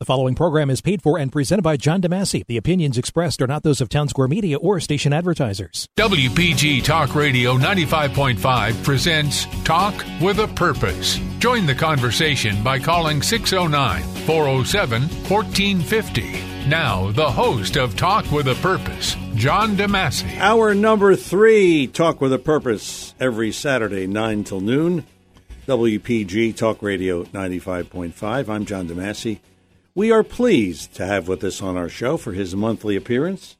The following program is paid for and presented by John DeMasi. The opinions expressed are not those of Town Square Media or station advertisers. WPG Talk Radio 95.5 presents Talk with a Purpose. Join the conversation by calling 609 407 1450. Now, the host of Talk with a Purpose, John DeMasi. Hour number three, Talk with a Purpose, every Saturday, 9 till noon. WPG Talk Radio 95.5. I'm John DeMasi. We are pleased to have with us on our show for his monthly appearance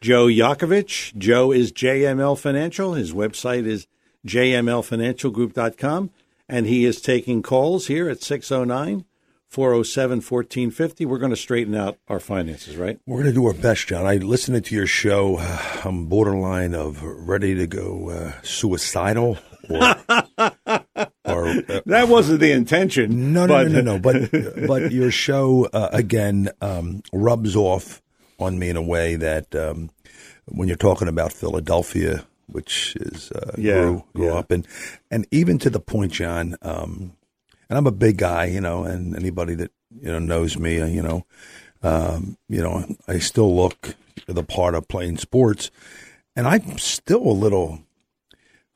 Joe Yakovich. Joe is JML Financial. His website is jmlfinancialgroup.com, and he is taking calls here at 609 407 1450. We're going to straighten out our finances, right? We're going to do our best, John. I listening to your show. I'm borderline of ready to go uh, suicidal. Or, or uh, that wasn't the intention. No, no, but... no, no, no. But but your show uh, again um, rubs off on me in a way that um, when you're talking about Philadelphia, which is uh, yeah, grew, grew yeah. up, and and even to the point, John. Um, and I'm a big guy, you know, and anybody that you know knows me, uh, you know, um, you know, I still look the part of playing sports, and I'm still a little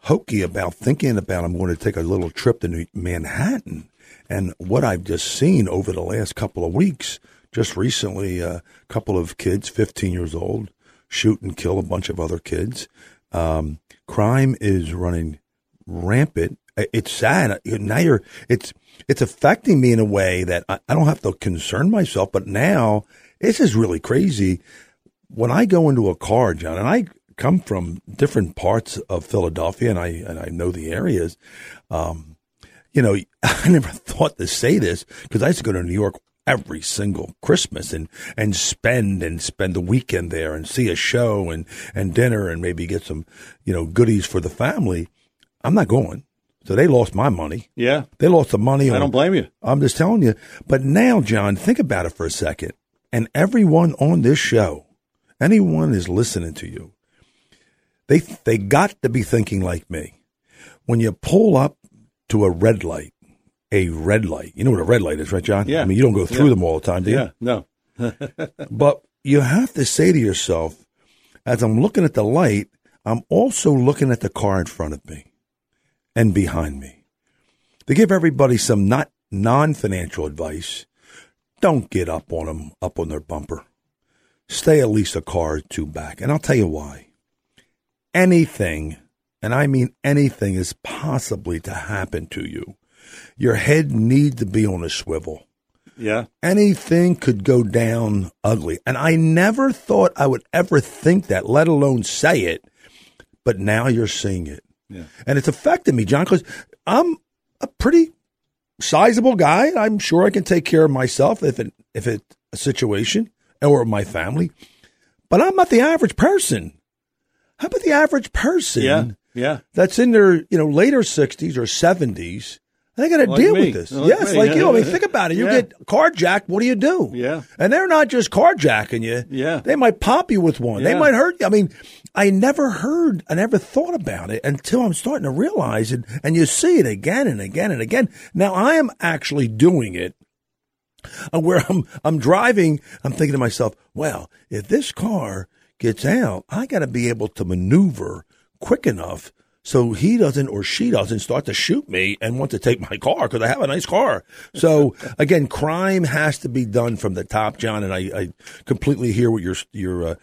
hokey about thinking about I'm going to take a little trip to New Manhattan. And what I've just seen over the last couple of weeks, just recently, a couple of kids, 15 years old, shoot and kill a bunch of other kids. Um, crime is running rampant. It's sad. Now you're, it's, it's affecting me in a way that I, I don't have to concern myself, but now this is really crazy. When I go into a car, John, and I come from different parts of Philadelphia, and I and I know the areas. Um, you know, I never thought to say this because I used to go to New York every single Christmas and and spend and spend the weekend there and see a show and and dinner and maybe get some you know goodies for the family. I'm not going. So they lost my money. Yeah. They lost the money. I don't blame you. I'm just telling you. But now, John, think about it for a second. And everyone on this show, anyone is listening to you, they they got to be thinking like me. When you pull up to a red light, a red light, you know what a red light is, right, John? Yeah. I mean, you don't go through yeah. them all the time, do you? Yeah, no. but you have to say to yourself, as I'm looking at the light, I'm also looking at the car in front of me and behind me. To give everybody some not non-financial advice, don't get up on them, up on their bumper. Stay at least a car or two back. And I'll tell you why anything, and I mean anything, is possibly to happen to you, your head needs to be on a swivel. Yeah. Anything could go down ugly. And I never thought I would ever think that, let alone say it. But now you're seeing it. Yeah. And it's affected me, John, because I'm a pretty sizable guy. I'm sure I can take care of myself if it if it's a situation or my family. But I'm not the average person. How about the average person? Yeah, yeah. That's in their you know later sixties or seventies. They got to like deal me. with this. Like yes, me. like you. I mean, think about it. You Yeah. get carjacked. What do you do? Yeah. And they're not just carjacking you. Yeah. They might pop you with one. They might hurt you. I mean, I never heard, I never thought about it until I'm starting to realize it. And you see it again and again and again. Now I am actually doing it uh, where I'm I'm driving, I'm thinking to myself, well, if this car gets out, I got to be able to maneuver quick enough so he doesn't or she doesn't start to shoot me and want to take my car because I have a nice car. So again, crime has to be done from the top, John, and I, I completely hear what your your uh,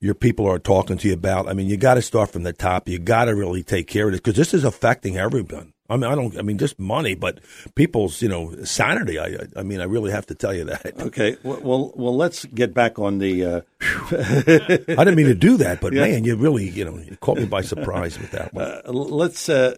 your people are talking to you about. I mean, you got to start from the top. You got to really take care of it because this is affecting everyone. I mean, I don't. I mean, just money, but people's, you know, sanity. I, I, mean, I really have to tell you that. Okay. Well, well, let's get back on the. Uh... I didn't mean to do that, but yeah. man, you really, you know, you caught me by surprise with that one. Uh, let's. Uh,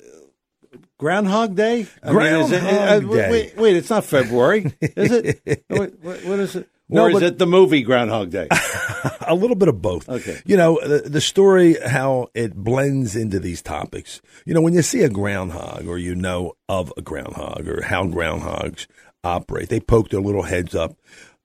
Groundhog Day. I Groundhog mean, it, uh, Day. Wait, wait, it's not February, is it? what, what is it? No, or is it the movie Groundhog Day? a little bit of both. Okay. You know, the, the, story, how it blends into these topics. You know, when you see a groundhog or you know of a groundhog or how groundhogs operate, they poke their little heads up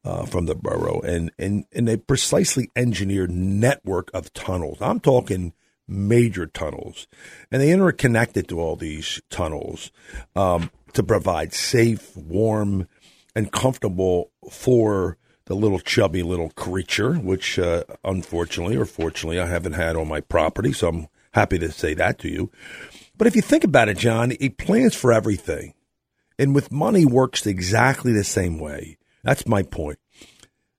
uh, from the burrow and, and, and a precisely engineered network of tunnels. I'm talking major tunnels. And they interconnected to all these tunnels um, to provide safe, warm, and comfortable for the little chubby little creature, which uh, unfortunately or fortunately I haven't had on my property. So I'm happy to say that to you. But if you think about it, John, he plans for everything. And with money works exactly the same way. That's my point.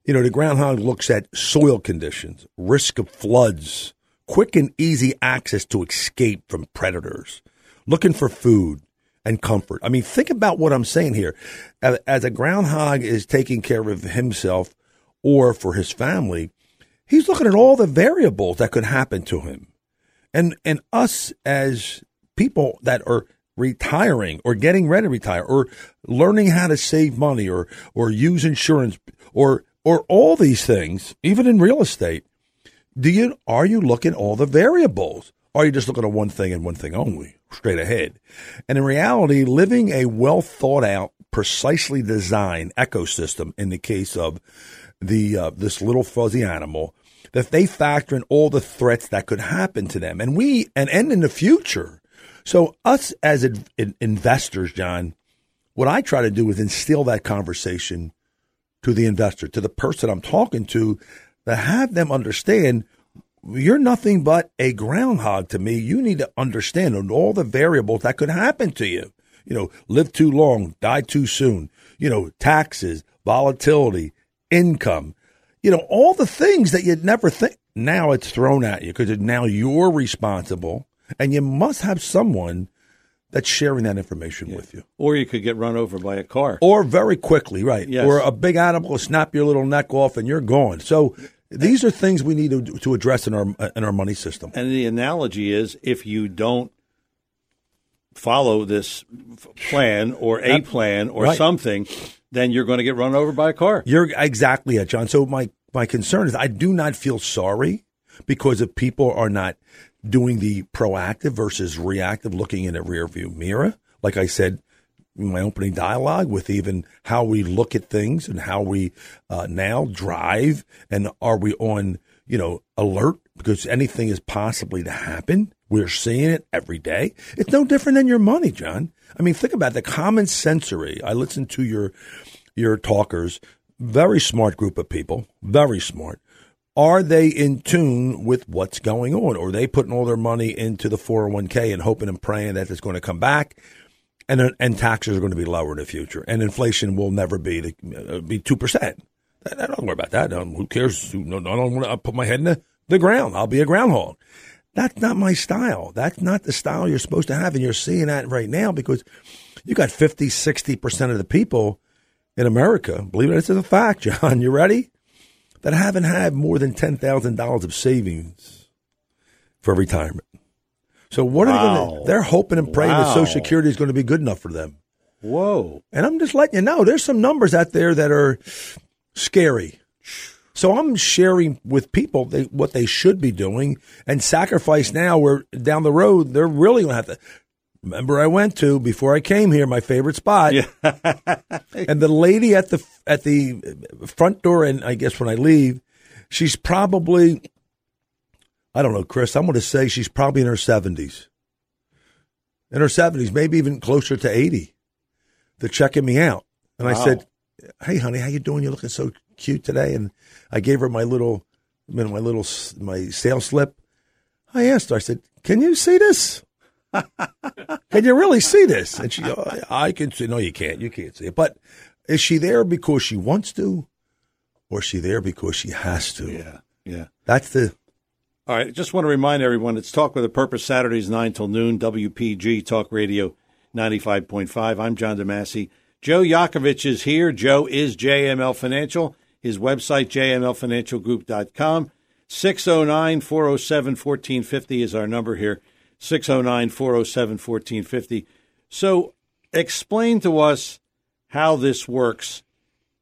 You know, the groundhog looks at soil conditions, risk of floods, quick and easy access to escape from predators, looking for food and comfort. I mean, think about what I'm saying here. As a groundhog is taking care of himself or for his family, he's looking at all the variables that could happen to him. And and us as people that are retiring or getting ready to retire or learning how to save money or or use insurance or or all these things, even in real estate, do you are you looking at all the variables? Or are you just looking at one thing and one thing only, straight ahead? And in reality, living a well thought out, precisely designed ecosystem in the case of the uh, this little fuzzy animal that they factor in all the threats that could happen to them and we and, and in the future so, us as investors, John, what I try to do is instill that conversation to the investor, to the person I'm talking to, to have them understand you're nothing but a groundhog to me. You need to understand all the variables that could happen to you. You know, live too long, die too soon, you know, taxes, volatility, income, you know, all the things that you'd never think. Now it's thrown at you because now you're responsible and you must have someone that's sharing that information yeah. with you. Or you could get run over by a car. Or very quickly, right. Yes. Or a big animal will snap your little neck off and you're gone. So these are things we need to, to address in our in our money system. And the analogy is if you don't follow this plan or a plan or right. something, then you're going to get run over by a car. You're exactly it, John. So my my concern is I do not feel sorry because if people are not doing the proactive versus reactive, looking in a rearview mirror. Like I said my opening dialogue, with even how we look at things and how we uh, now drive, and are we on you know alert because anything is possibly to happen. We're seeing it every day. It's no different than your money, John. I mean, think about the common sensory. I listen to your your talkers, very smart group of people, very smart are they in tune with what's going on? Or are they putting all their money into the 401k and hoping and praying that it's going to come back? And, and taxes are going to be lower in the future, and inflation will never be the, uh, be two percent. I, don't worry about that. Um, who cares? I don't want to put my head in the, the ground. I'll be a groundhog. That's not my style. That's not the style you're supposed to have, and you're seeing that right now because you got 50, 60 percent of the people in America. Believe it, this is a fact, John. You ready? that haven't had more than $10,000 of savings for retirement. So what wow. are they going to They're hoping and praying wow. that Social Security is going to be good enough for them. Whoa. And I'm just letting you know there's some numbers out there that are scary. So I'm sharing with people they, what they should be doing and sacrifice now where down the road they're really going to have to Remember, I went to before I came here my favorite spot, yeah. and the lady at the at the front door, and I guess when I leave, she's probably, I don't know, Chris. I'm going to say she's probably in her seventies, in her seventies, maybe even closer to eighty. They're checking me out, and wow. I said, "Hey, honey, how you doing? You're looking so cute today." And I gave her my little, my little, my sales slip. I asked her. I said, "Can you see this?" can you really see this? And she, oh, I can see. No, you can't. You can't see it. But is she there because she wants to, or is she there because she has to? Yeah, yeah. That's the. All right. Just want to remind everyone it's Talk with a Purpose Saturdays nine till noon. WPG Talk Radio ninety five point five. I'm John DeMasi. Joe Yakovich is here. Joe is JML Financial. His website jmlfinancialgroup.com. 609 407 1450 is our number here. 609 407 1450. So, explain to us how this works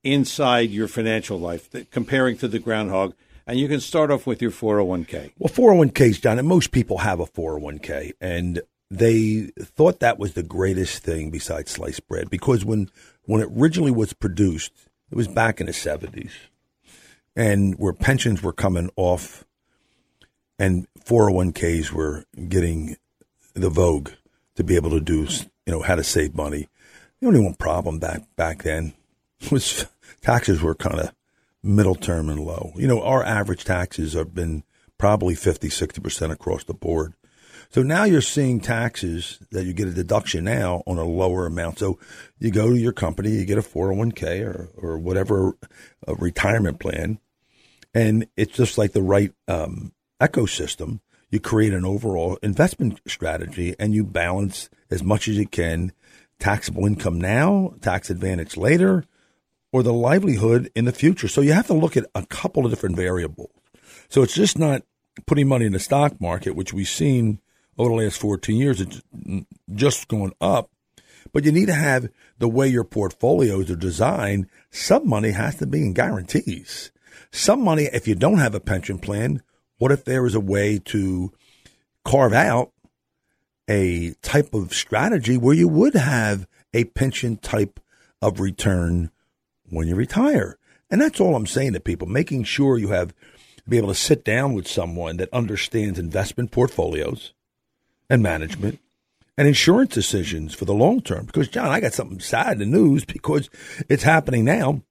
inside your financial life, comparing to the groundhog. And you can start off with your 401k. Well, 401ks, John, and most people have a 401k. And they thought that was the greatest thing besides sliced bread because when, when it originally was produced, it was back in the 70s and where pensions were coming off and 401ks were getting the vogue to be able to do, you know, how to save money. The only one problem back back then, was taxes were kind of middle term and low. You know, our average taxes have been probably 50, 60% across the board. So now you're seeing taxes that you get a deduction now on a lower amount. So you go to your company, you get a 401k or, or whatever retirement plan, and it's just like the right um, ecosystem. You create an overall investment strategy and you balance as much as you can taxable income now, tax advantage later, or the livelihood in the future. So you have to look at a couple of different variables. So it's just not putting money in the stock market, which we've seen over the last 14 years, it's just going up. But you need to have the way your portfolios are designed. Some money has to be in guarantees. Some money, if you don't have a pension plan, what if there is a way to carve out a type of strategy where you would have a pension type of return when you retire? And that's all I'm saying to people, making sure you have be able to sit down with someone that understands investment portfolios and management and insurance decisions for the long term. Because, John, I got something sad in the news because it's happening now.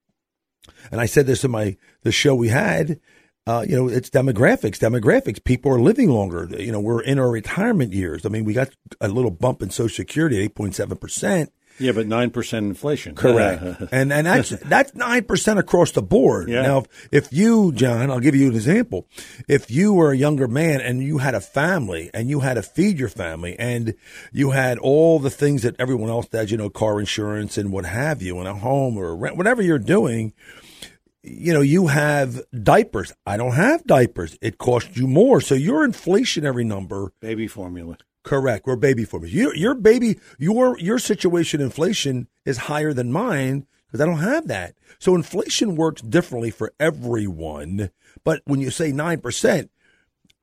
And I said this in my the show we had uh, you know, it's demographics. Demographics. People are living longer. You know, we're in our retirement years. I mean, we got a little bump in Social Security, seven percent. Yeah, but nine percent inflation. Correct, and and that's that's nine percent across the board. Yeah. Now, if, if you, John, I'll give you an example. If you were a younger man and you had a family and you had to feed your family and you had all the things that everyone else does, you know, car insurance and what have you, and a home or rent, whatever you're doing, you know, you have diapers. I don't have diapers. It costs you more. So your inflationary number. Baby formula. Correct. We're baby formula. Your, your baby, your, your situation inflation is higher than mine because I don't have that. So inflation works differently for everyone. But when you say 9%,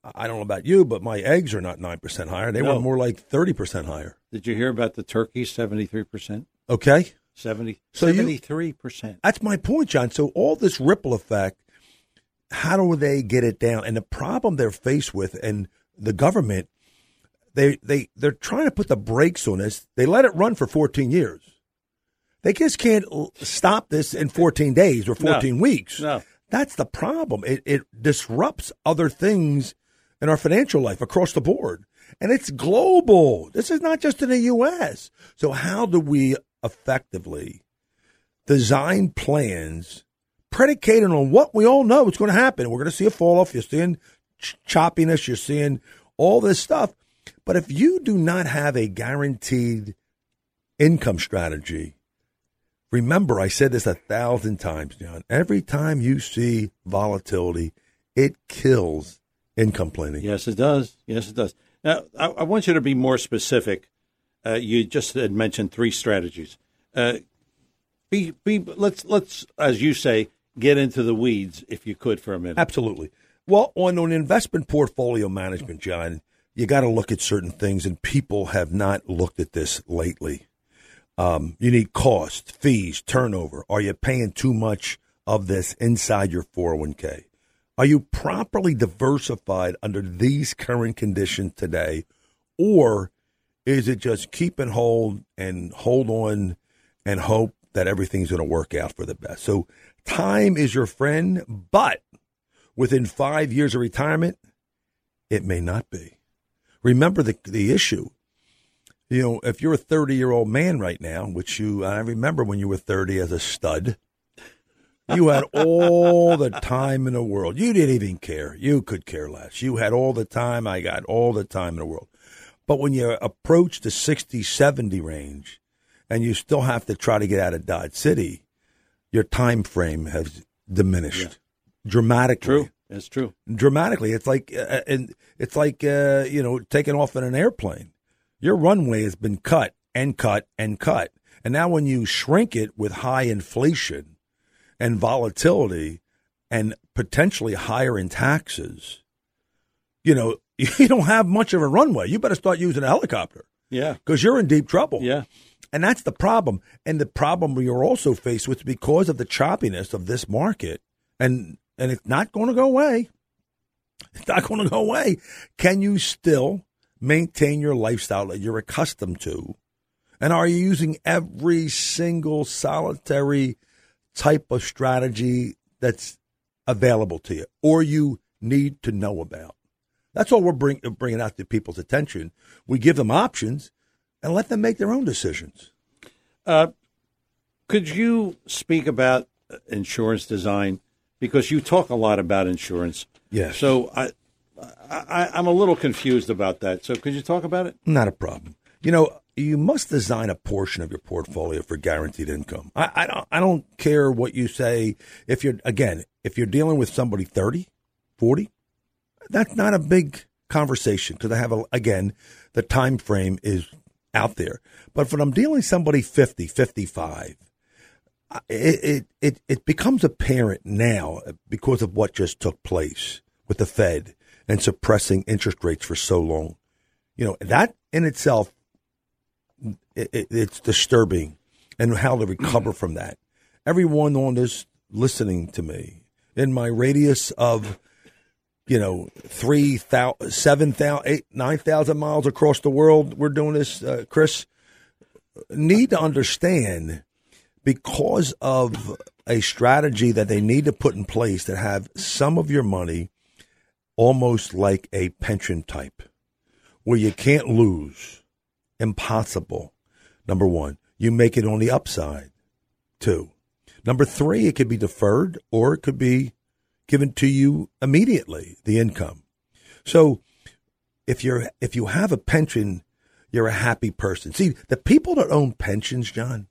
I don't know about you, but my eggs are not 9% higher. They no. were more like 30% higher. Did you hear about the turkey, 73%? Okay. 70, so 73%. You, that's my point, John. So all this ripple effect, how do they get it down? And the problem they're faced with, and the government, they they they're trying to put the brakes on this. They let it run for 14 years. They just can't stop this in 14 days or 14 no. weeks. No. That's the problem. It it disrupts other things in our financial life across the board. And it's global. This is not just in the U.S. So how do we effectively design plans predicated on what we all know is going to happen. We're going to see a fall off. You're seeing ch- choppiness. You're seeing all this stuff. But if you do not have a guaranteed income strategy, remember I said this a thousand times, John. Every time you see volatility, it kills income planning. Yes, it does. Yes, it does. Now, I, I want you to be more specific uh, you just had mentioned three strategies. Uh, be, be, let's let's as you say, get into the weeds if you could for a minute. Absolutely. Well, on an investment portfolio management, John, you got to look at certain things, and people have not looked at this lately. Um, you need cost, fees, turnover. Are you paying too much of this inside your 401k? Are you properly diversified under these current conditions today? Or is it just keep and hold and hold on and hope that everything's going to work out for the best? So time is your friend, but within five years of retirement, it may not be. Remember the the issue. You know, if you're a 30 year old man right now, which you I remember when you were 30 as a stud, you had all the time in the world. You didn't even care. You could care less. You had all the time. I got all the time in the world. But when you approach the 60, 70 range and you still have to try to get out of Dodge City, your time frame has diminished yeah. dramatically. True. It's true. Dramatically. It's like, uh, uh, and it's like, uh, you know, taking off in an airplane. Your runway has been cut and cut and cut. And now when you shrink it with high inflation and volatility and potentially higher in taxes, you know, you don't have much of a runway. You better start using a helicopter. Yeah. Because you're in deep trouble. Yeah. And that's the problem. And the problem we are also faced with because of the choppiness of this market. And and it's not going to go away. It's not going to go away. Can you still maintain your lifestyle that you're accustomed to? And are you using every single solitary type of strategy that's available to you or you need to know about. That's all we're bring, bringing out to people's attention. We give them options and let them make their own decisions. Uh, could you speak about insurance design? Because you talk a lot about insurance. Yes. So I, I, I'm a little confused about that. So could you talk about it? Not a problem. You know, you must design a portion of your portfolio for guaranteed income. I, I don't I don't care what you say. If you're again, if you're dealing with somebody 30, 40, that's not a big conversation because I have a, again, the time frame is out there. But when I'm dealing with somebody 50, 55, it, it, it, it becomes apparent now because of what just took place with the Fed and suppressing interest rates for so long. You know, that in itself it, it's disturbing and how to recover from that. Everyone on this listening to me in my radius of, you know, three thousand, seven thousand, eight, nine thousand miles across the world, we're doing this, uh, Chris, need to understand because of a strategy that they need to put in place that have some of your money almost like a pension type where you can't lose impossible Number one, you make it on the upside. Two, number three, it could be deferred or it could be given to you immediately, the income. So if you're if you have a pension, you're a happy person. See, the people that own pensions, John,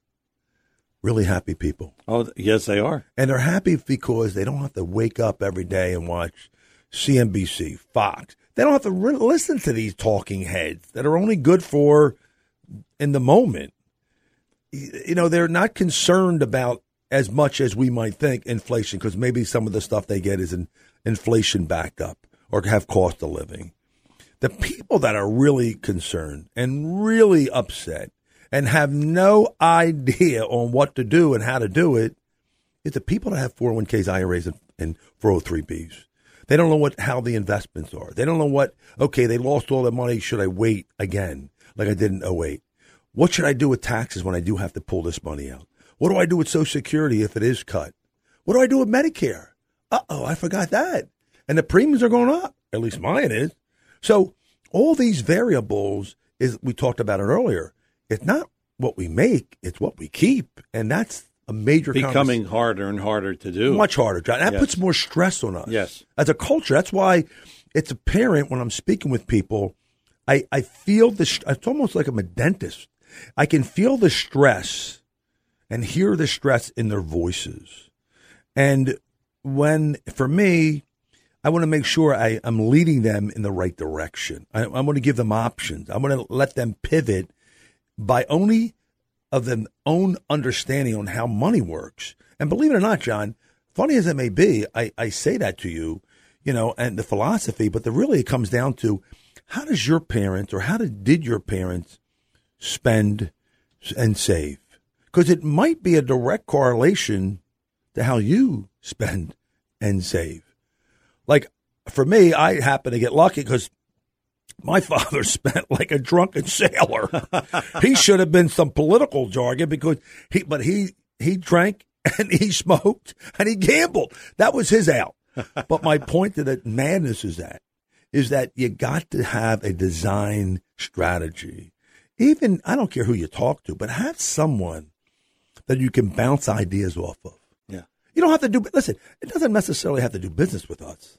really happy people. Oh, yes, they are. And they're happy because they don't have to wake up every day and watch CNBC, Fox. They don't have to re- listen to these talking heads that are only good for in the moment, you know, they're not concerned about as much as we might think inflation because maybe some of the stuff they get is in inflation backed up or have cost of living. The people that are really concerned and really upset and have no idea on what to do and how to do it is the people that have 401ks, IRAs, and, and 403bs. They don't know what how the investments are. They don't know what, okay, they lost all their money. Should I wait again like I did in 08? What should I do with taxes when I do have to pull this money out? What do I do with Social Security if it is cut? What do I do with Medicare? Uh oh, I forgot that. And the premiums are going up. At least mine is. So all these variables is we talked about it earlier. It's not what we make, it's what we keep. And that's a major becoming harder and harder to do. Much harder, John. That yes. puts more stress on us. Yes. As a culture. That's why it's apparent when I'm speaking with people, I, I feel this it's almost like I'm a dentist. I can feel the stress and hear the stress in their voices. And when, for me, I want to make sure I, I'm leading them in the right direction. I, I want to give them options. I want to let them pivot by only of their own understanding on how money works. And believe it or not, John, funny as it may be, I, I say that to you, you know, and the philosophy, but the really it comes down to how does your parents or how did, did your parents spend, and save. Because it might be a direct correlation to how you spend and save. Like for me, I happen to get lucky because my father spent like a drunken sailor. he should have been some political jargon because he, but he, he drank and he smoked and he gambled. That was his out. but my point to that madness is that, is that you got to have a design strategy even I don't care who you talk to, but have someone that you can bounce ideas off of. Yeah. You don't have to do listen, it doesn't necessarily have to do business with us.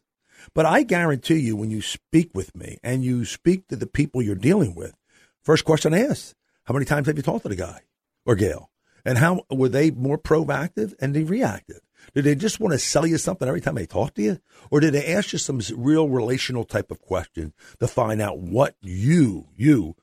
But I guarantee you when you speak with me and you speak to the people you're dealing with, first question I ask, how many times have you talked to the guy or gal? And how were they more proactive and they reactive? Did they just want to sell you something every time they talk to you? Or did they ask you some real relational type of question to find out what you, you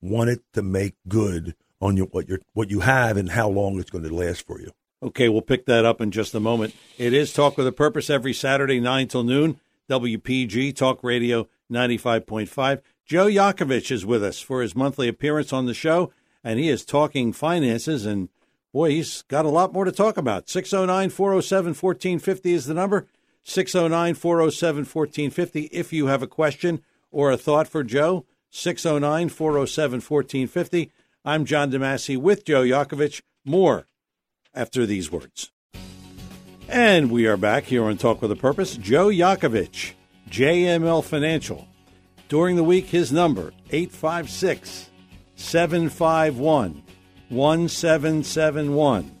wanted to make good on your, what you what you have and how long it's going to last for you. Okay, we'll pick that up in just a moment. It is Talk with a Purpose every Saturday, 9 till noon, WPG Talk Radio 95.5. Joe Yakovich is with us for his monthly appearance on the show, and he is talking finances. And boy, he's got a lot more to talk about. 609 407 1450 is the number. 609 407 1450. If you have a question or a thought for Joe, 609 407 1450. I'm John DeMasi with Joe Yakovich. More after these words. And we are back here on Talk with a Purpose. Joe Yakovich, JML Financial. During the week, his number, 856 751 1771.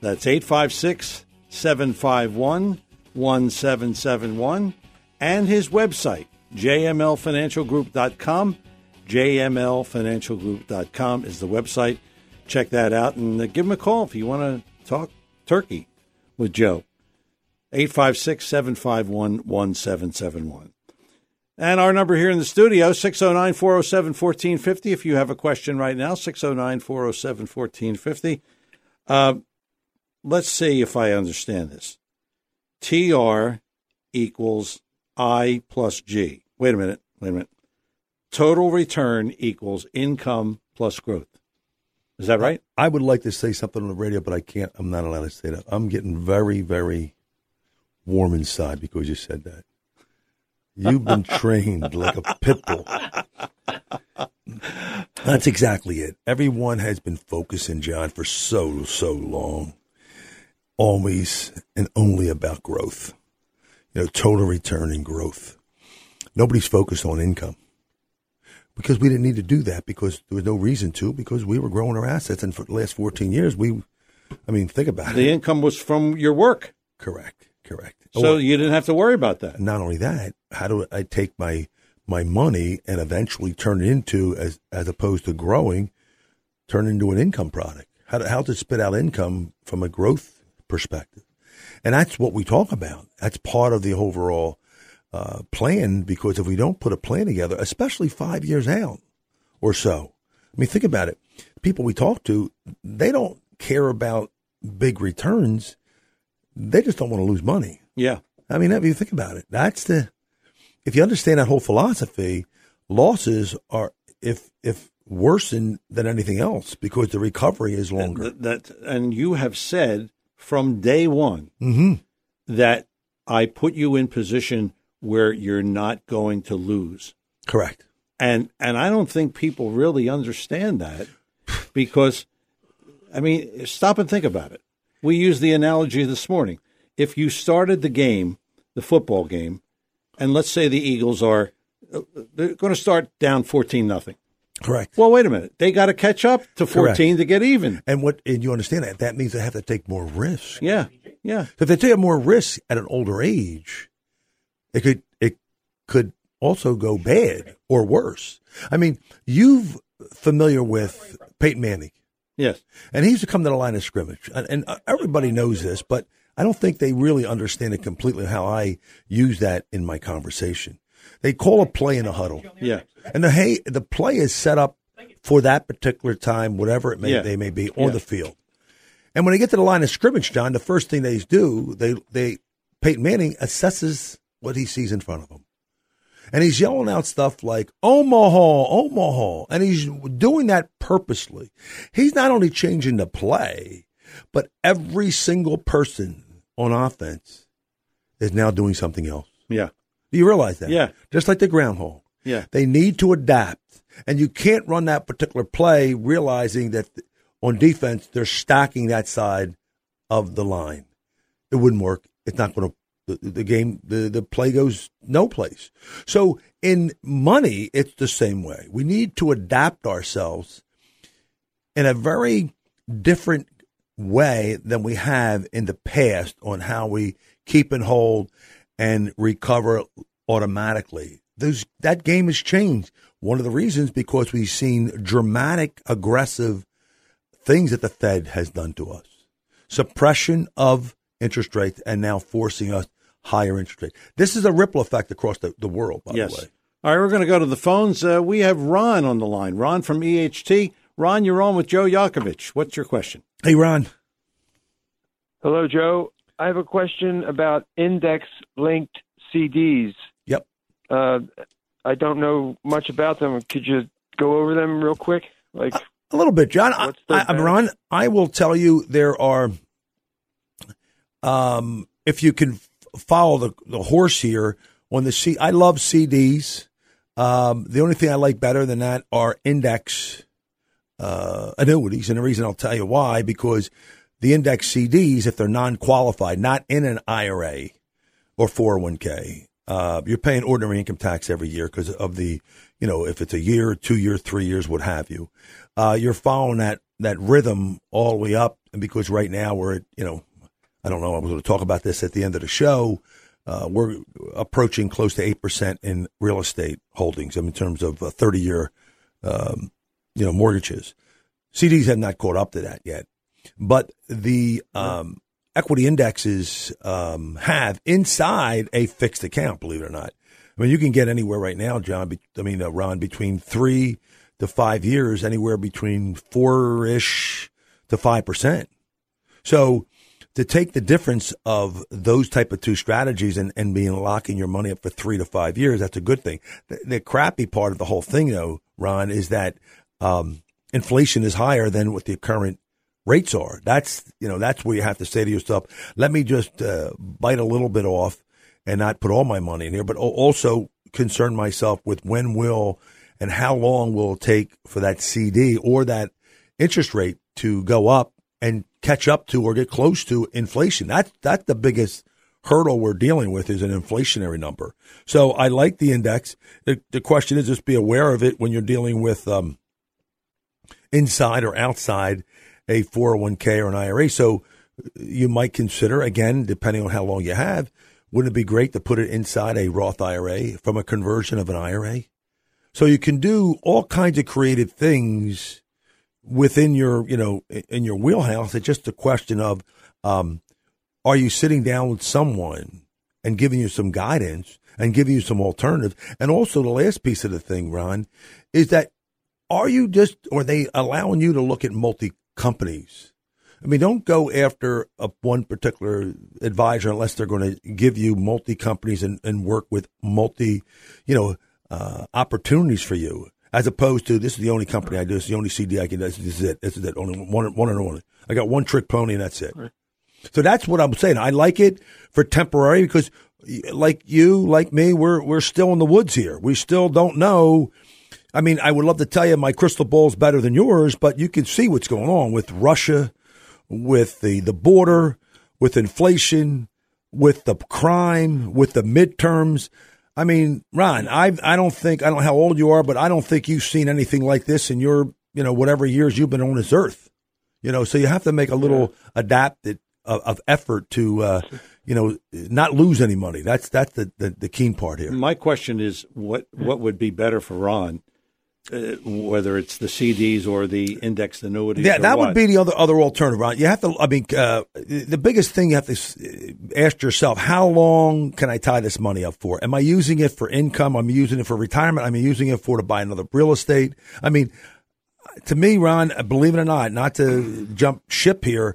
That's 856 751 1771. And his website, jmlfinancialgroup.com. jmlfinancialgroup.com is the website. Check that out and uh, give him a call if you want to talk turkey with Joe. 856 751 1771. And our number here in the studio, 609 407 1450. If you have a question right now, 609 407 1450. Uh, let's see if I understand this. TR equals I plus G. Wait a minute. Wait a minute. Total return equals income plus growth. Is that right? I would like to say something on the radio, but I can't. I'm not allowed to say that. I'm getting very, very warm inside because you said that. You've been trained like a pit bull. That's exactly it. Everyone has been focusing, John, for so, so long, always and only about growth. You know, total return and growth. Nobody's focused on income because we didn't need to do that because there was no reason to because we were growing our assets. And for the last 14 years we I mean think about the it. the income was from your work. Correct. Correct. So or, you didn't have to worry about that. not only that how do I take my my money and eventually turn it into as as opposed to growing turn into an income product? How to, how to spit out income from a growth perspective? And that's what we talk about. That's part of the overall uh, plan because if we don't put a plan together, especially five years out or so, I mean, think about it. People we talk to, they don't care about big returns. They just don't want to lose money. Yeah. I mean, if you think about it, that's the, if you understand that whole philosophy, losses are, if, if worse than, than anything else because the recovery is longer. That, that and you have said from day one mm-hmm. that I put you in position where you're not going to lose. Correct. And and I don't think people really understand that because I mean, stop and think about it. We used the analogy this morning. If you started the game, the football game, and let's say the Eagles are they're going to start down 14 nothing. Correct. Well, wait a minute. They got to catch up to 14 Correct. to get even. And what and you understand that that means they have to take more risk. Yeah. Yeah. So if they take more risk at an older age, it could it could also go bad or worse. I mean, you've familiar with Peyton Manning. Yes. And he used to come to the line of scrimmage. And, and uh, everybody knows this, but I don't think they really understand it completely how I use that in my conversation. They call a play in a huddle. Yeah. And the hey the play is set up for that particular time, whatever it may yeah. they may be, on yeah. the field. And when they get to the line of scrimmage, John, the first thing they do, they they Peyton Manning assesses what he sees in front of him. And he's yelling out stuff like Omaha, Omaha. And he's doing that purposely. He's not only changing the play, but every single person on offense is now doing something else. Yeah. Do you realize that? Yeah. Just like the groundhog. Yeah. They need to adapt. And you can't run that particular play realizing that on defense, they're stacking that side of the line. It wouldn't work. It's not going to the, the game, the, the play goes no place. So in money, it's the same way. We need to adapt ourselves in a very different way than we have in the past on how we keep and hold and recover automatically. Those, that game has changed. One of the reasons because we've seen dramatic, aggressive things that the Fed has done to us. Suppression of interest rates and now forcing us higher interest rate. This is a ripple effect across the, the world, by yes. the way. All right, we're going to go to the phones. Uh, we have Ron on the line. Ron from EHT. Ron, you're on with Joe Yakovich. What's your question? Hey, Ron. Hello, Joe. I have a question about index linked CDs. Yep. Uh, I don't know much about them. Could you go over them real quick? Like a little bit, John. I, I, Ron, I will tell you there are um, if you can follow the, the horse here on the C, I love CDs. Um, the only thing I like better than that are index uh, annuities, and the reason I'll tell you why because the index CDs, if they're non qualified, not in an IRA or 401k, uh, you're paying ordinary income tax every year because of the, you know, if it's a year, two years, three years, what have you. Uh, you're following that, that rhythm all the way up. And because right now we're at, you know, I don't know, I was going to talk about this at the end of the show. Uh, we're approaching close to 8% in real estate holdings in terms of 30 year, um, you know, mortgages. CDs have not caught up to that yet. But the um, equity indexes um, have inside a fixed account, believe it or not. I mean, you can get anywhere right now, John. I mean, uh, Ron, between three to five years, anywhere between four ish to five percent. So to take the difference of those type of two strategies and, and being locking your money up for three to five years, that's a good thing. The, the crappy part of the whole thing, though, Ron, is that um, inflation is higher than what the current rates are. That's you know that's where you have to say to yourself, let me just uh, bite a little bit off and not put all my money in here, but also concern myself with when will and how long will it take for that CD or that interest rate to go up and catch up to or get close to inflation. That's that's the biggest hurdle we're dealing with is an inflationary number. So I like the index. The, the question is just be aware of it when you're dealing with um, inside or outside a 401k or an IRA. So you might consider, again, depending on how long you have, wouldn't it be great to put it inside a Roth IRA from a conversion of an IRA? So you can do all kinds of creative things within your, you know, in your wheelhouse. It's just a question of, um, are you sitting down with someone and giving you some guidance and giving you some alternatives? And also the last piece of the thing, Ron, is that are you just, or are they allowing you to look at multi companies? I mean, don't go after a, one particular advisor unless they're going to give you multi companies and, and work with multi, you know, uh, opportunities for you, as opposed to this is the only company I do. This is the only CD I can do. This is it. This is it. Only one, one and only. I got one trick pony and that's it. Right. So that's what I'm saying. I like it for temporary because, like you, like me, we're we're still in the woods here. We still don't know I mean, I would love to tell you my crystal ball is better than yours, but you can see what's going on with Russia, with the, the border, with inflation, with the crime, with the midterms. I mean, Ron, I I don't think I don't know how old you are, but I don't think you've seen anything like this in your you know whatever years you've been on this earth. You know, so you have to make a little adapted of, of effort to uh, you know not lose any money. That's that's the, the the keen part here. My question is, what what would be better for Ron? Uh, whether it's the CDs or the indexed annuities. Yeah, that what. would be the other other alternative. Right? You have to. I mean, uh, the biggest thing you have to uh, ask yourself: How long can I tie this money up for? Am I using it for income? I'm using it for retirement. I'm using it for to buy another real estate. I mean, to me, Ron, believe it or not, not to jump ship here,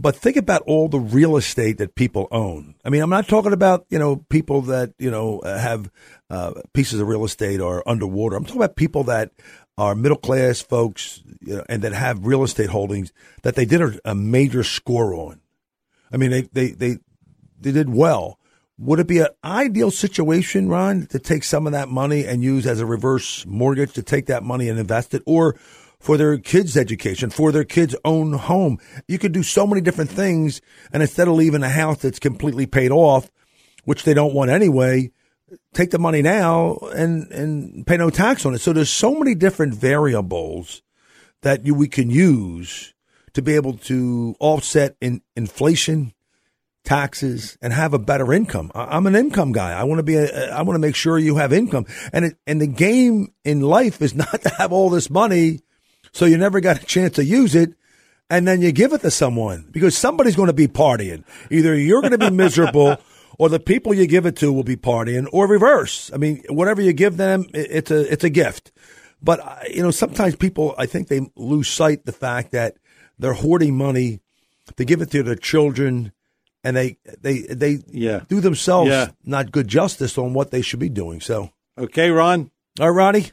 but think about all the real estate that people own. I mean, I'm not talking about you know people that you know have uh, pieces of real estate are underwater. I'm talking about people that are middle class folks you know, and that have real estate holdings that they did a, a major score on. I mean, they, they, they, they did well. Would it be an ideal situation, Ron, to take some of that money and use as a reverse mortgage to take that money and invest it, or for their kids' education, for their kids' own home? You could do so many different things, and instead of leaving a house that's completely paid off, which they don't want anyway, take the money now and, and pay no tax on it. So there's so many different variables that you, we can use to be able to offset in inflation, taxes, and have a better income. I'm an income guy. I want to be. A, I want to make sure you have income. And it, and the game in life is not to have all this money, so you never got a chance to use it. And then you give it to someone because somebody's going to be partying. Either you're going to be miserable or the people you give it to will be partying, or reverse. I mean, whatever you give them, it's a it's a gift. But uh, you know, sometimes people, I think they lose sight the fact that they're hoarding money to give it to their children, and they they they yeah. do themselves yeah. not good justice on what they should be doing. So, okay, Ron. All right, Ronnie.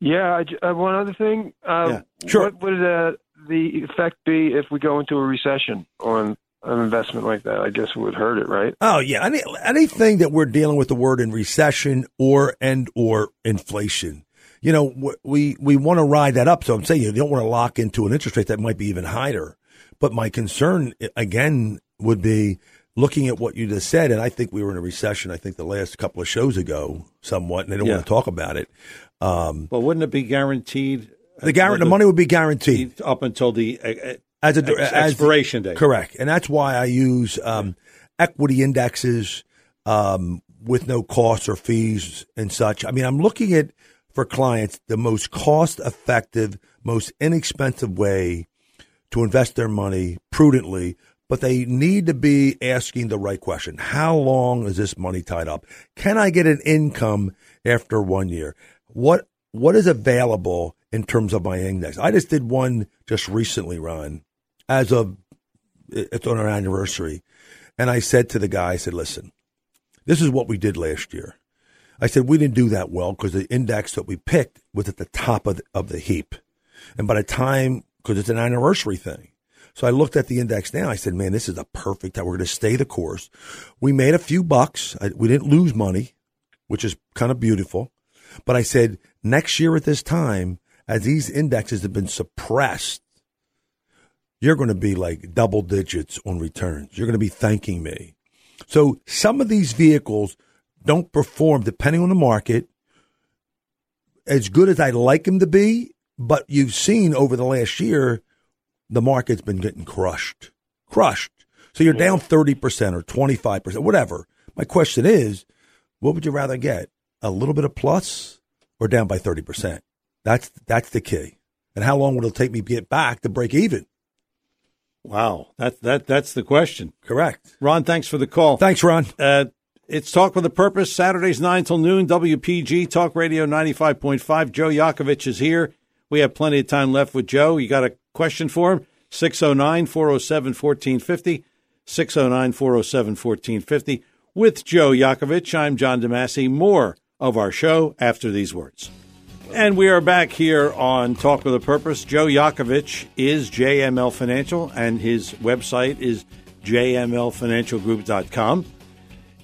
Yeah, I, uh, one other thing. Uh, yeah. Sure. What would uh, the effect be if we go into a recession on an investment like that, I guess it would hurt it, right? Oh yeah, Any, anything that we're dealing with the word in recession or and or inflation. You know, we we want to ride that up. So I'm saying you don't want to lock into an interest rate that might be even higher. But my concern again would be looking at what you just said, and I think we were in a recession. I think the last couple of shows ago, somewhat, and they don't yeah. want to talk about it. Um, but wouldn't it be guaranteed? The guarantee, the money would be guaranteed up until the uh, as a ex- expiration date. Correct, and that's why I use um, equity indexes um, with no costs or fees and such. I mean, I'm looking at for clients the most cost effective, most inexpensive way to invest their money prudently but they need to be asking the right question. How long is this money tied up? Can I get an income after one year? What what is available in terms of my index? I just did one just recently, Ron, as of it's on our anniversary. And I said to the guy, I said, listen, this is what we did last year. I said, we didn't do that well because the index that we picked was at the top of the, of the heap. And by the time, because it's an anniversary thing, so I looked at the index now. I said, man, this is a perfect time. We're going to stay the course. We made a few bucks. we didn't lose money, which is kind of beautiful. But I said, next year at this time, as these indexes have been suppressed, you're going to be like double digits on returns. You're going to be thanking me. So some of these vehicles don't perform depending on the market as good as I'd like them to be. But you've seen over the last year, the market's been getting crushed, crushed. So you're down 30% or 25%, whatever. My question is, what would you rather get? A little bit of plus or down by 30%? That's, that's the key. And how long will it take me to get back to break even? Wow. That, that, that's the question. Correct. Ron, thanks for the call. Thanks, Ron. Uh, it's Talk with a Purpose, Saturdays 9 till noon, WPG, Talk Radio 95.5. Joe Yakovich is here. We have plenty of time left with Joe. You got a question for him? 609 407 1450. 609 407 1450. With Joe Yakovich, I'm John DeMasi. More of our show after these words. And we are back here on Talk with a Purpose. Joe Yakovich is JML Financial, and his website is jmlfinancialgroup.com.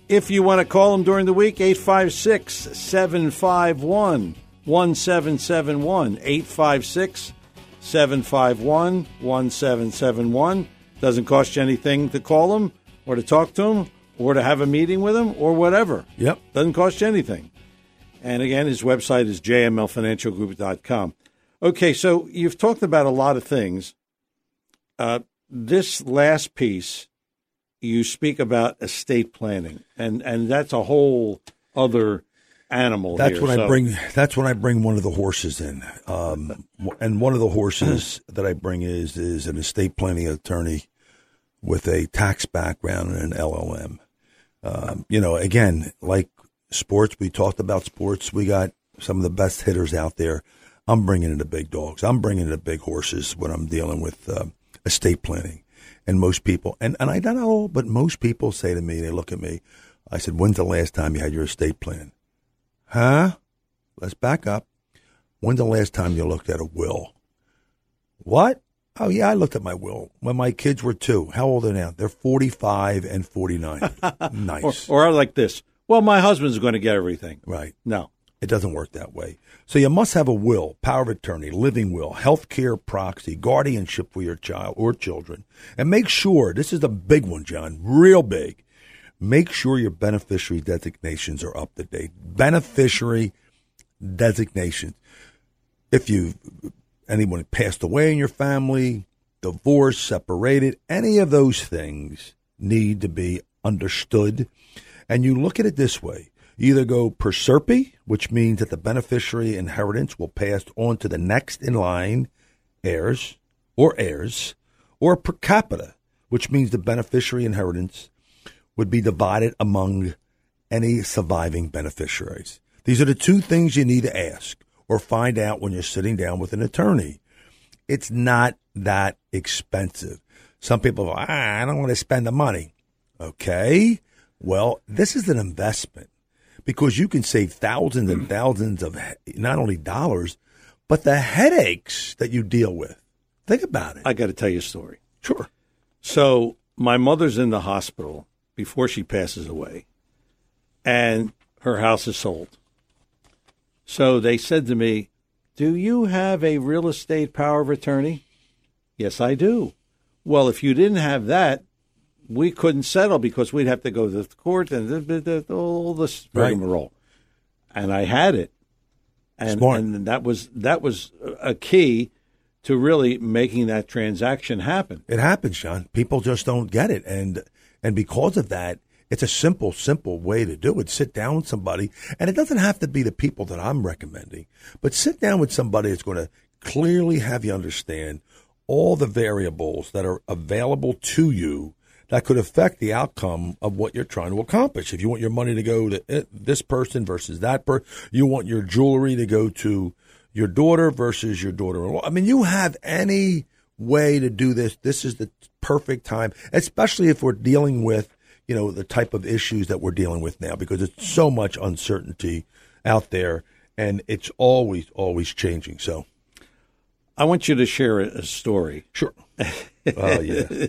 If you want to call him during the week, 856 751 1771. 856 751 1771. Doesn't cost you anything to call him or to talk to him or to have a meeting with him or whatever. Yep. Doesn't cost you anything. And again, his website is jmlfinancialgroup.com. Okay, so you've talked about a lot of things. Uh, this last piece, you speak about estate planning, and, and that's a whole other animal. That's here, when so. I bring. That's when I bring one of the horses in, um, and one of the horses that I bring is is an estate planning attorney with a tax background and an LLM. Um, you know, again, like sports, we talked about sports. We got some of the best hitters out there. I'm bringing in the big dogs. I'm bringing in the big horses when I'm dealing with uh, estate planning. And most people, and, and I don't know, but most people say to me, they look at me, I said, when's the last time you had your estate plan? Huh? Let's back up. When's the last time you looked at a will? What? Oh, yeah, I looked at my will when my kids were two. How old are they now? They're 45 and 49. nice. Or, or like this. Well, my husband's going to get everything. Right. No. It doesn't work that way. So you must have a will, power of attorney, living will, health care proxy, guardianship for your child or children. And make sure, this is the big one, John, real big make sure your beneficiary designations are up to date. Beneficiary designations. If you anyone passed away in your family, divorced, separated, any of those things need to be understood. And you look at it this way. You either go per stirpes, which means that the beneficiary inheritance will pass on to the next in line heirs or heirs, or per capita, which means the beneficiary inheritance would be divided among any surviving beneficiaries. These are the two things you need to ask or find out when you're sitting down with an attorney. It's not that expensive. Some people go, ah, I don't want to spend the money. Okay. Well, this is an investment because you can save thousands and thousands of not only dollars, but the headaches that you deal with. Think about it. I got to tell you a story. Sure. So, my mother's in the hospital before she passes away, and her house is sold. So they said to me, Do you have a real estate power of attorney? Yes, I do. Well, if you didn't have that, we couldn't settle because we'd have to go to the court and all this rigmarole. Right. And I had it, and, Smart. and that was that was a key to really making that transaction happen. It happens, John. People just don't get it, and and because of that, it's a simple, simple way to do it. Sit down with somebody, and it doesn't have to be the people that I'm recommending, but sit down with somebody that's going to clearly have you understand all the variables that are available to you that could affect the outcome of what you're trying to accomplish. If you want your money to go to eh, this person versus that person, you want your jewelry to go to your daughter versus your daughter-in-law. I mean, you have any way to do this. This is the perfect time, especially if we're dealing with, you know, the type of issues that we're dealing with now, because it's so much uncertainty out there, and it's always, always changing. So, I want you to share a story. Sure. Oh yeah.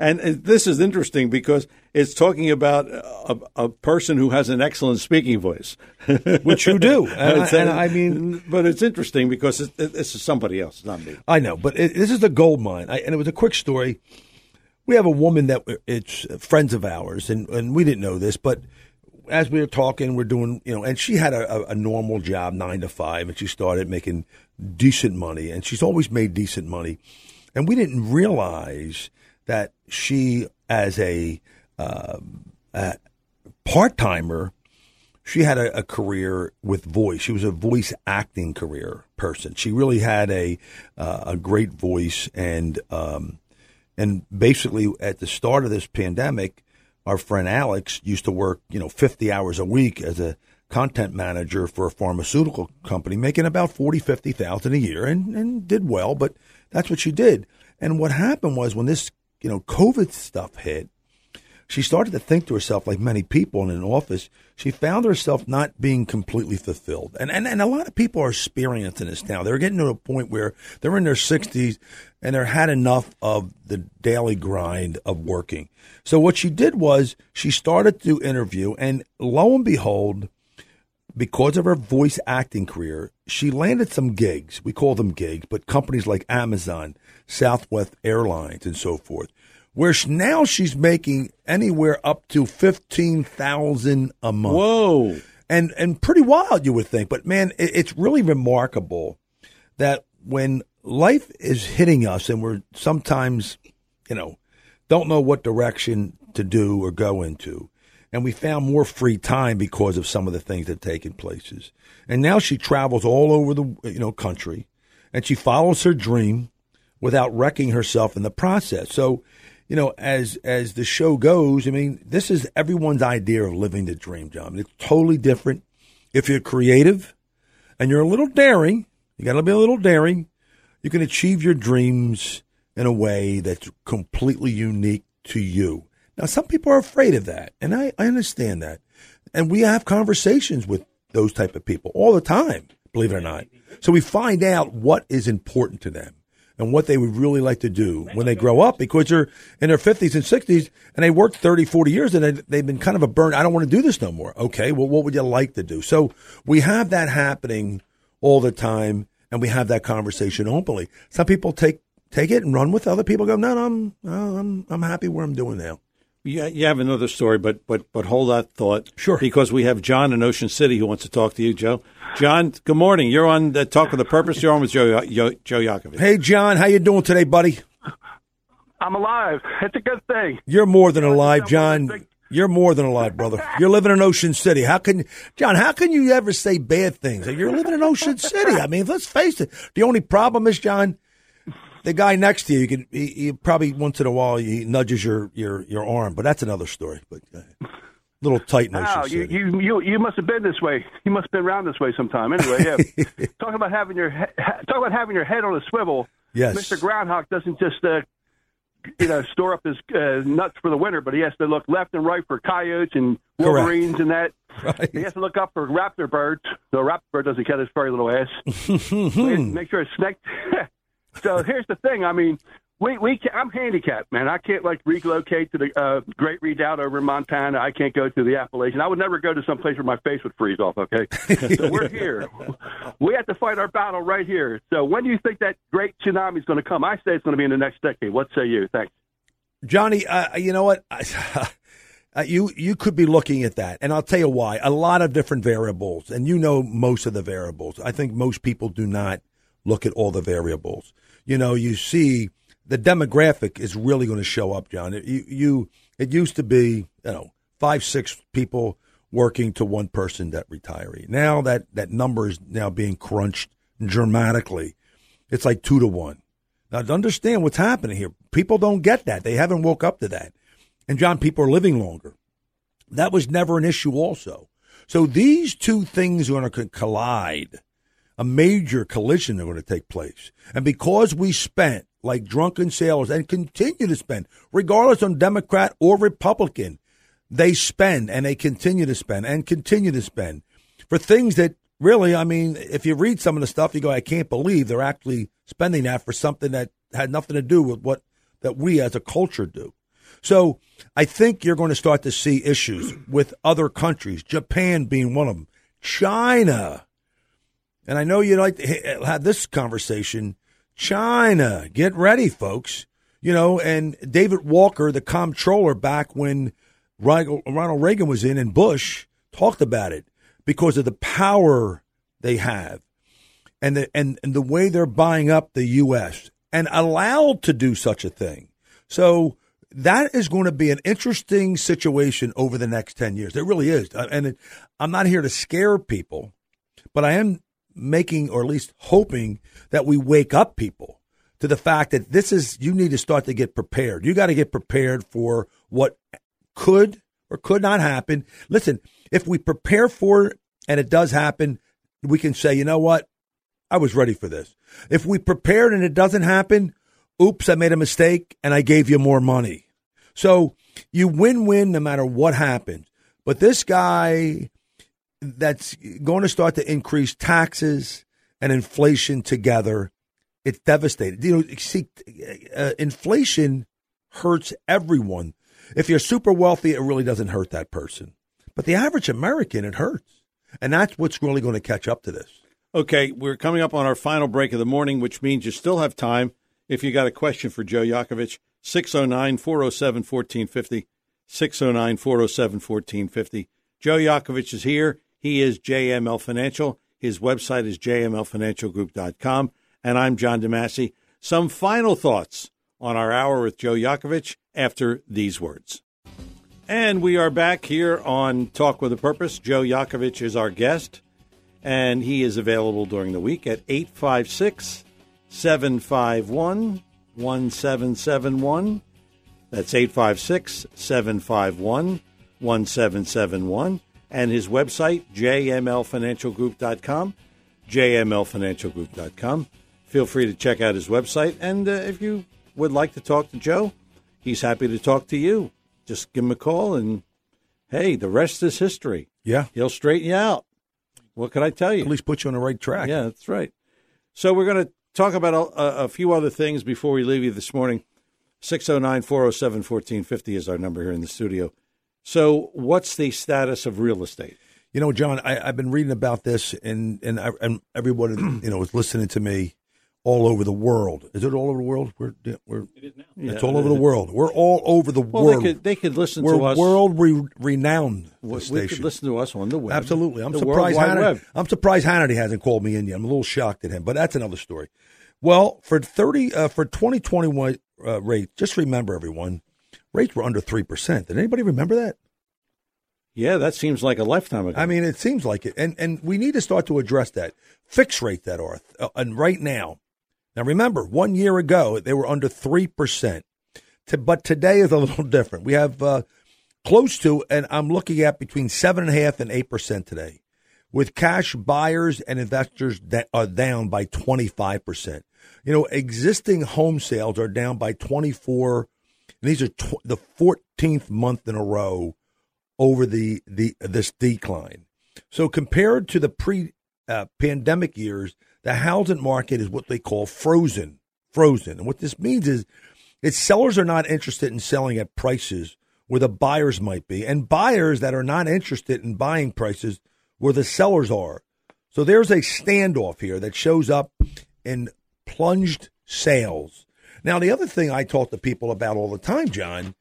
And, this is interesting because it's talking about a, a, person who has an excellent speaking voice, which you do. And, I, and I, mean, but it's interesting because it, it, this is somebody else, not me. I know, but it, this is the gold mine, I, and it was a quick story. We have a woman that it's friends of ours, and, and we didn't know this, but as we were talking, we're doing, you know, and she had a, a, normal job, nine to five, and she started making decent money, and she's always made decent money. And we didn't realize that she, as a, uh, part timer, she had a, a, career with voice. She was a voice acting career person. She really had a uh, a great voice, and um, and basically at the start of this pandemic, our friend Alex used to work, you know, fifty hours a week as a content manager for a pharmaceutical company, making about forty, fifty thousand a year, and and did well. But that's what she did. And what happened was when this you know, COVID stuff hit, she started to think to herself, like many people in an office, she found herself not being completely fulfilled. And, and, and a lot of people are experiencing this now. They're getting to a point where they're in their 60s and they're had enough of the daily grind of working. So what she did was she started to interview, and lo and behold, because of her voice acting career, she landed some gigs. We call them gigs, but companies like Amazon, Southwest Airlines, and so forth. Where now she's making anywhere up to fifteen thousand a month. Whoa! And and pretty wild, you would think. But man, it, it's really remarkable that when life is hitting us, and we're sometimes, you know, don't know what direction to do or go into and we found more free time because of some of the things that have taken places. And now she travels all over the you know country, and she follows her dream without wrecking herself in the process. So, you know, as as the show goes, I mean, this is everyone's idea of living the dream, John. It's totally different. If you're creative and you're a little daring, you got to be a little daring. You can achieve your dreams in a way that's completely unique to you. Now, some people are afraid of that, and I, I understand that. And we have conversations with those type of people all the time, believe it or not. So we find out what is important to them and what they would really like to do when they grow up because they're in their 50s and 60s and they worked 30, 40 years and they've been kind of a burn. I don't want to do this no more. Okay. Well, what would you like to do? So we have that happening all the time and we have that conversation openly. Some people take, take it and run with it. Other people go, no, no, I'm, I'm, I'm happy where I'm doing now. Yeah, you have another story, but but but hold that thought. Sure. Because we have John in Ocean City who wants to talk to you, Joe. John, good morning. You're on the Talk with a Purpose. You're on with Joe Joe, Joe Yakovich. Hey, John, how you doing today, buddy? I'm alive. It's a good thing. You're more than alive, John. You're more than alive, brother. You're living in Ocean City. How can John? How can you ever say bad things? You're living in Ocean City. I mean, let's face it. The only problem is, John, the guy next to you, you can he, he, probably once in a while he nudges your your your arm, but that's another story. But uh, little tight notion. Wow, you, you you you must have been this way. You must have been around this way sometime. Anyway, yeah. talk about having your he- talk about having your head on a swivel. Yes, Mr. Groundhog doesn't just uh, you know store up his uh, nuts for the winter, but he has to look left and right for coyotes and wolverines Correct. and that. Right. He has to look up for raptor birds. The raptor bird doesn't cut his furry little ass. make sure it's snake. So here's the thing. I mean, we we I'm handicapped, man. I can't like relocate to the uh, Great Redoubt over in Montana. I can't go to the Appalachian. I would never go to some place where my face would freeze off. Okay, so we're here. We have to fight our battle right here. So when do you think that great tsunami is going to come? I say it's going to be in the next decade. What say you? Thanks, Johnny. Uh, you know what? Uh, you you could be looking at that, and I'll tell you why. A lot of different variables, and you know most of the variables. I think most people do not look at all the variables. You know, you see the demographic is really going to show up, John. It, you, you, it used to be, you know, five, six people working to one person that retiree. Now that, that number is now being crunched dramatically. It's like two to one. Now, to understand what's happening here, people don't get that. They haven't woke up to that. And John, people are living longer. That was never an issue also. So these two things are going to collide. A major collision are going to take place. And because we spent like drunken sailors and continue to spend, regardless on Democrat or Republican. They spend and they continue to spend and continue to spend for things that really, I mean, if you read some of the stuff, you go, I can't believe they're actually spending that for something that had nothing to do with what that we as a culture do. So I think you're going to start to see issues with other countries, Japan being one of them, China. And I know you'd like to have this conversation China. Get ready, folks. You know, and David Walker, the comptroller, back when Ronald Reagan was in and Bush talked about it because of the power they have and the, and, and the way they're buying up the U.S. and allowed to do such a thing. So that is going to be an interesting situation over the next 10 years. It really is. Uh, and it, I'm not here to scare people, but I am making, or at least hoping, that we wake up people to the fact that this is, you need to start to get prepared. You got to get prepared for what could or could not happen. Listen, if we prepare for it and it does happen, we can say, you know what? I was ready for this. If we prepared and it doesn't happen, oops, I made a mistake and I gave you more money. So you win win no matter what happens. But this guy that's going to start to increase taxes and inflation together. It's devastating. You know, see, uh, inflation hurts everyone. If you're super wealthy, it really doesn't hurt that person. But the average American, it hurts. And that's what's really going to catch up to this. Okay, we're coming up on our final break of the morning, which means you still have time. If you got a question for Joe Yakovich, 609 407 1450. 609 407 1450. Joe Yakovich is here. He is JML Financial. His website is jmlfinancialgroup.com. And I'm John DeMasi. Some final thoughts on our hour with Joe Yakovich after these words. And we are back here on Talk with a Purpose. Joe Yakovich is our guest, and he is available during the week at 856 751 1771. That's 856 751 1771 and his website, jmlfinancialgroup.com, jmlfinancialgroup.com. Feel free to check out his website. And uh, if you would like to talk to Joe, he's happy to talk to you. Just give him a call, and hey, the rest is history. Yeah. He'll straighten you out. What can I tell you? At least put you on the right track. Yeah, that's right. So we're going to talk about a, a few other things before we leave you this morning. 609 407 1450 is our number here in the studio. So, what's the status of real estate? You know, John, I, have been reading about this, and and, I, and everyone you know is listening to me all over the world. Is it all over the world? We're we're it is now. Yeah, it's all over the world. We're all over the well, world. They could, they could listen we're to us. World re- renowned. We, we could listen to us on the web. Absolutely. I'm surprised. Hannity, I'm surprised Hannity hasn't called me in yet. I'm a little shocked at him, but that's another story. Well, for thirty uh, for 2021 uh, rate, just remember everyone, rates were under three percent. Did anybody remember that? Yeah, that seems like a lifetime ago. I mean, it seems like it, and and we need to start to address that. Fix rate that are uh, and right now. Now remember, one year ago they were under three percent, but today is a little different. We have uh, close to, and I'm looking at between seven and a half and eight percent today, with cash buyers and investors that are down by twenty five percent. You know, existing home sales are down by twenty four. And these are tw- the 14th month in a row over the, the this decline. So compared to the pre uh, pandemic years, the housing market is what they call frozen. Frozen. And what this means is that sellers are not interested in selling at prices where the buyers might be, and buyers that are not interested in buying prices where the sellers are. So there's a standoff here that shows up in plunged sales. Now, the other thing I talk to people about all the time, John,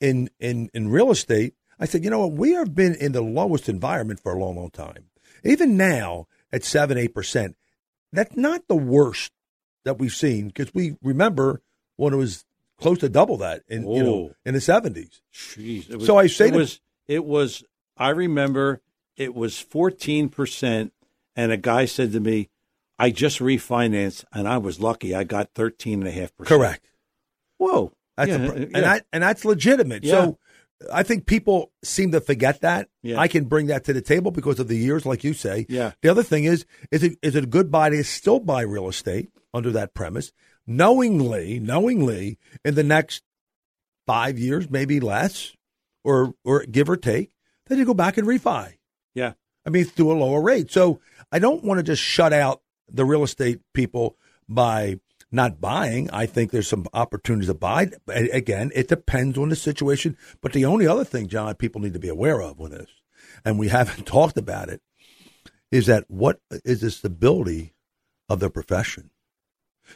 in in in real estate, I said, you know what, we have been in the lowest environment for a long, long time. Even now at seven, eight percent, that's not the worst that we've seen because we remember when it was close to double that in you know in the seventies. So I say it was it was I remember it was fourteen percent, and a guy said to me, "I just refinanced, and I was lucky. I got thirteen and a half percent." Correct. Whoa, that's yeah, a, yeah. and that and that's legitimate. Yeah. So I think people seem to forget that. I can bring that to the table because of the years, like you say. Yeah. The other thing is, is it is it a good buy to still buy real estate under that premise, knowingly, knowingly, in the next five years, maybe less, or or give or take, then you go back and refi. Yeah. I mean, through a lower rate. So I don't want to just shut out the real estate people by not buying. I think there's some opportunities to buy. Again, it depends on the situation. But the only other thing, John, people need to be aware of with this, and we haven't talked about it, is that what is the stability of their profession?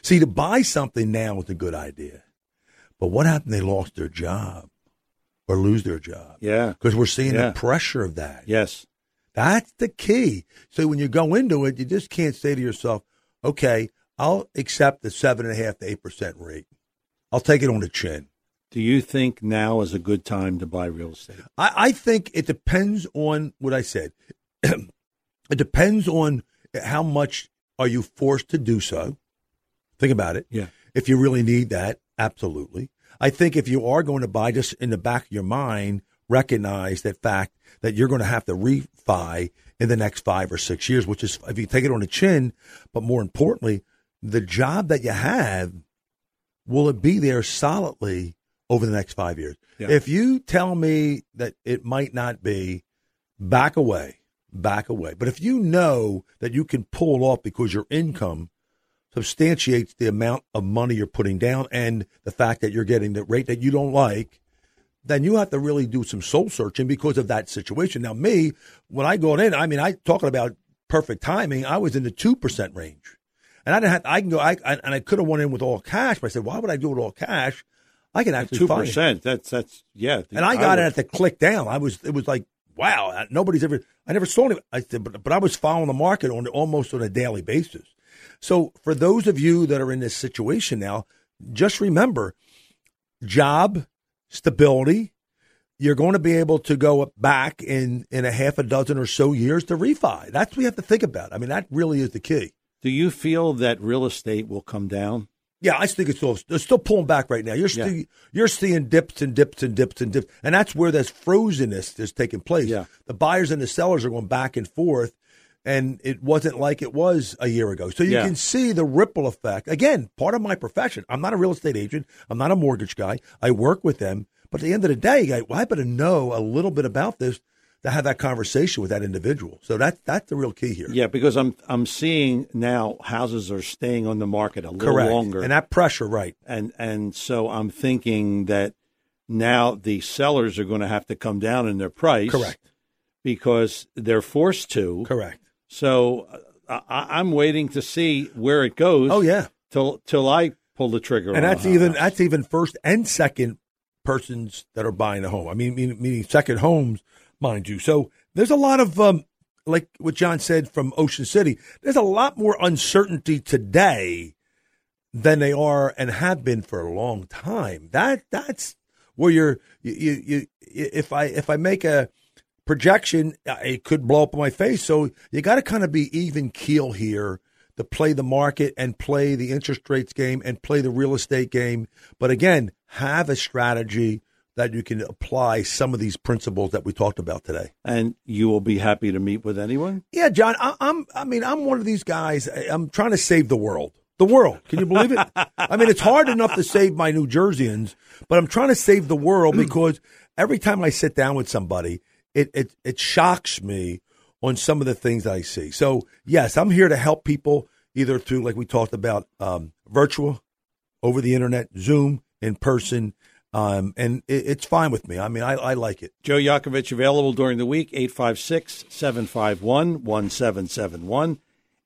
See, to buy something now is a good idea. But what happened? They lost their job or lose their job. Yeah. Because we're seeing yeah. the pressure of that. Yes. That's the key. So when you go into it, you just can't say to yourself, okay, I'll accept the seven and a half to eight percent rate. I'll take it on the chin. Do you think now is a good time to buy real estate? I, I think it depends on what I said. it depends on how much are you forced to do so. Think about it. Yeah. If you really need that, absolutely. I think if you are going to buy, just in the back of your mind, recognize that fact that you're going to have to refi in the next five or six years, which is if you take it on the chin, but more importantly, the job that you have, will it be there solidly over the next five years? Yeah. If you tell me that it might not be, back away, back away. But if you know that you can pull off because your income substantiates the amount of money you're putting down and the fact that you're getting the rate that you don't like, then you have to really do some soul searching because of that situation. Now, me, when I got in, I mean, I talking about perfect timing, I was in the 2% range. And I didn't have, I can go, I, I and I could have went in with all cash, but I said, why would I do it all cash? I can actually two percent. That's that's yeah. And I got I it at the click down. I was it was like wow. Nobody's ever. I never saw it. I said, but, but I was following the market on almost on a daily basis. So for those of you that are in this situation now, just remember, job stability. You're going to be able to go back in in a half a dozen or so years to refi. That's what we have to think about. I mean, that really is the key. Do you feel that real estate will come down? Yeah, I think it's still it's still pulling back right now. You're still yeah. you're seeing dips and dips and dips and dips, and that's where this frozenness is taking place. Yeah. the buyers and the sellers are going back and forth, and it wasn't like it was a year ago. So you yeah. can see the ripple effect. Again, part of my profession. I'm not a real estate agent. I'm not a mortgage guy. I work with them, but at the end of the day, I, well, I better know a little bit about this to have that conversation with that individual. So that's that's the real key here. Yeah, because I'm I'm seeing now houses are staying on the market a little Correct. longer, and that pressure, right? And and so I'm thinking that now the sellers are going to have to come down in their price, correct? Because they're forced to, correct. So uh, I, am waiting to see where it goes. Oh yeah, till till I pull the trigger. And that's even that's even first and second persons that are buying a home. I mean, meaning, meaning second homes mind you. So there's a lot of, um, like what John said from Ocean City, there's a lot more uncertainty today than they are and have been for a long time. That that's where you're you you, you if I if I make a projection, uh, it could blow up in my face. So you got to kind of be even keel here to play the market and play the interest rates game and play the real estate game. But again, have a strategy that you can apply some of these principles that we talked about today. And you will be happy to meet with anyone? Yeah, John. I, am I mean, I'm one of these guys. I'm trying to save the world. The world. Can you believe it? I mean, it's hard enough to save my New Jerseyans, but I'm trying to save the world because every time I sit down with somebody, it it, it shocks me on some of the things I see. So yes, I'm here to help people either through, like we talked about, um, virtual, over the internet, Zoom, in person. Um, and it, it's fine with me. I mean, I, I like it. Joe Yakovich available during the week, 856 751 1771.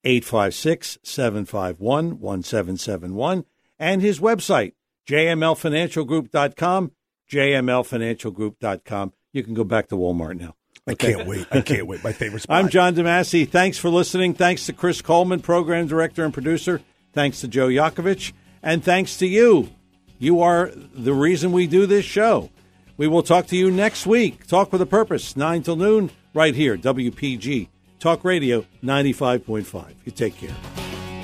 856 751 1771. And his website, jmlfinancialgroup.com, jmlfinancialgroup.com. You can go back to Walmart now. I can't wait. I can't wait. My favorite spot. I'm John DeMasi. Thanks for listening. Thanks to Chris Coleman, program director and producer. Thanks to Joe Yakovich. And thanks to you. You are the reason we do this show. We will talk to you next week. Talk with a purpose, 9 till noon, right here, WPG, Talk Radio 95.5. You take care.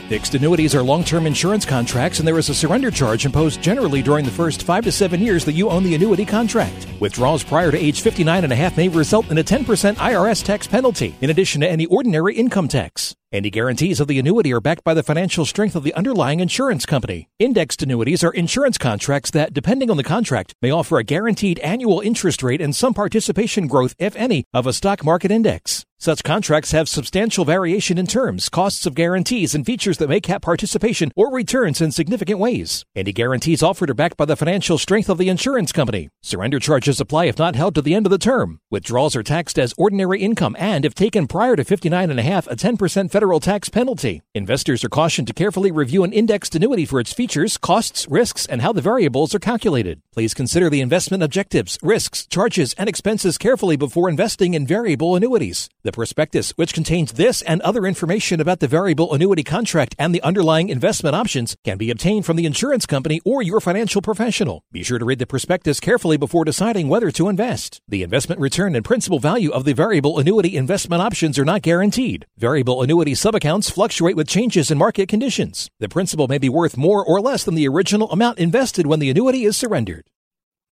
Fixed annuities are long term insurance contracts, and there is a surrender charge imposed generally during the first five to seven years that you own the annuity contract. Withdrawals prior to age 59 and a half may result in a 10% IRS tax penalty, in addition to any ordinary income tax. Any guarantees of the annuity are backed by the financial strength of the underlying insurance company. Indexed annuities are insurance contracts that, depending on the contract, may offer a guaranteed annual interest rate and some participation growth, if any, of a stock market index. Such contracts have substantial variation in terms, costs of guarantees, and features that may cap participation or returns in significant ways. Any guarantees offered are backed by the financial strength of the insurance company. Surrender charges apply if not held to the end of the term. Withdrawals are taxed as ordinary income and, if taken prior to 59 and a half, a 10% federal federal tax penalty. Investors are cautioned to carefully review an indexed annuity for its features, costs, risks, and how the variables are calculated. Please consider the investment objectives, risks, charges, and expenses carefully before investing in variable annuities. The prospectus, which contains this and other information about the variable annuity contract and the underlying investment options, can be obtained from the insurance company or your financial professional. Be sure to read the prospectus carefully before deciding whether to invest. The investment return and principal value of the variable annuity investment options are not guaranteed. Variable annuity subaccounts fluctuate with changes in market conditions. The principal may be worth more or less than the original amount invested when the annuity is surrendered.